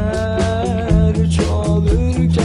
Güller çalırken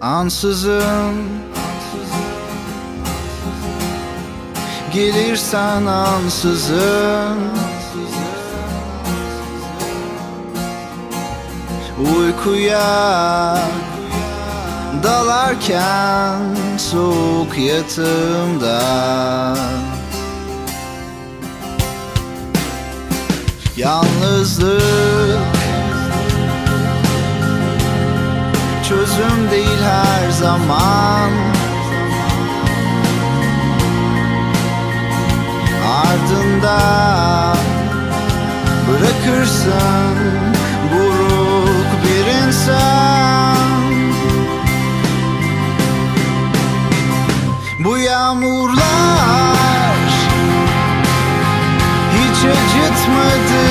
Ansızın, Gelirsen ansızın. Uykuya dalarken soğuk yatımda Yalnızlık çözüm değil her zaman. Ardında bırakırsın buruk bir insan. Bu yağmurlar hiç acıtmadı.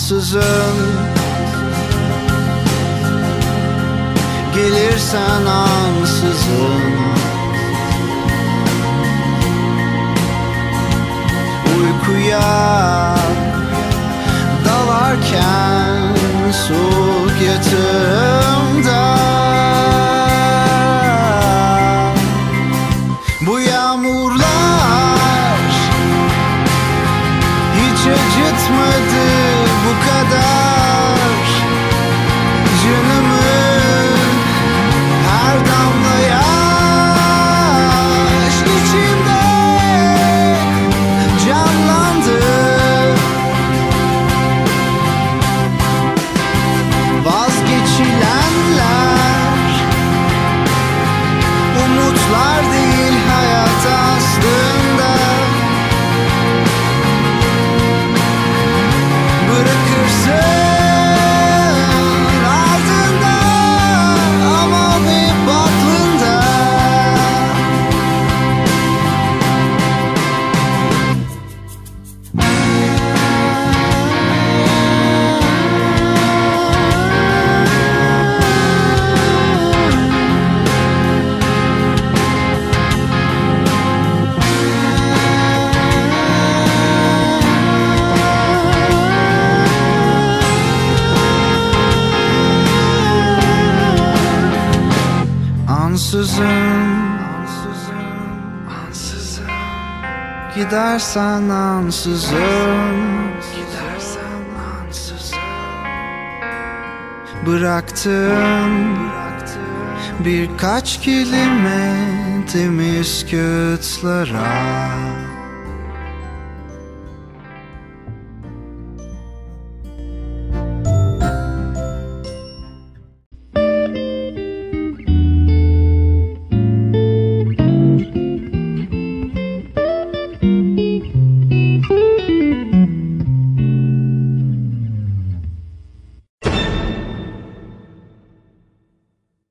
Ansızın Gelirsen ansızın. Uykuya dalarken Gidersen ansızın. Gidersen ansızın. Bıraktın Birkaç kelime temiz kağıtlara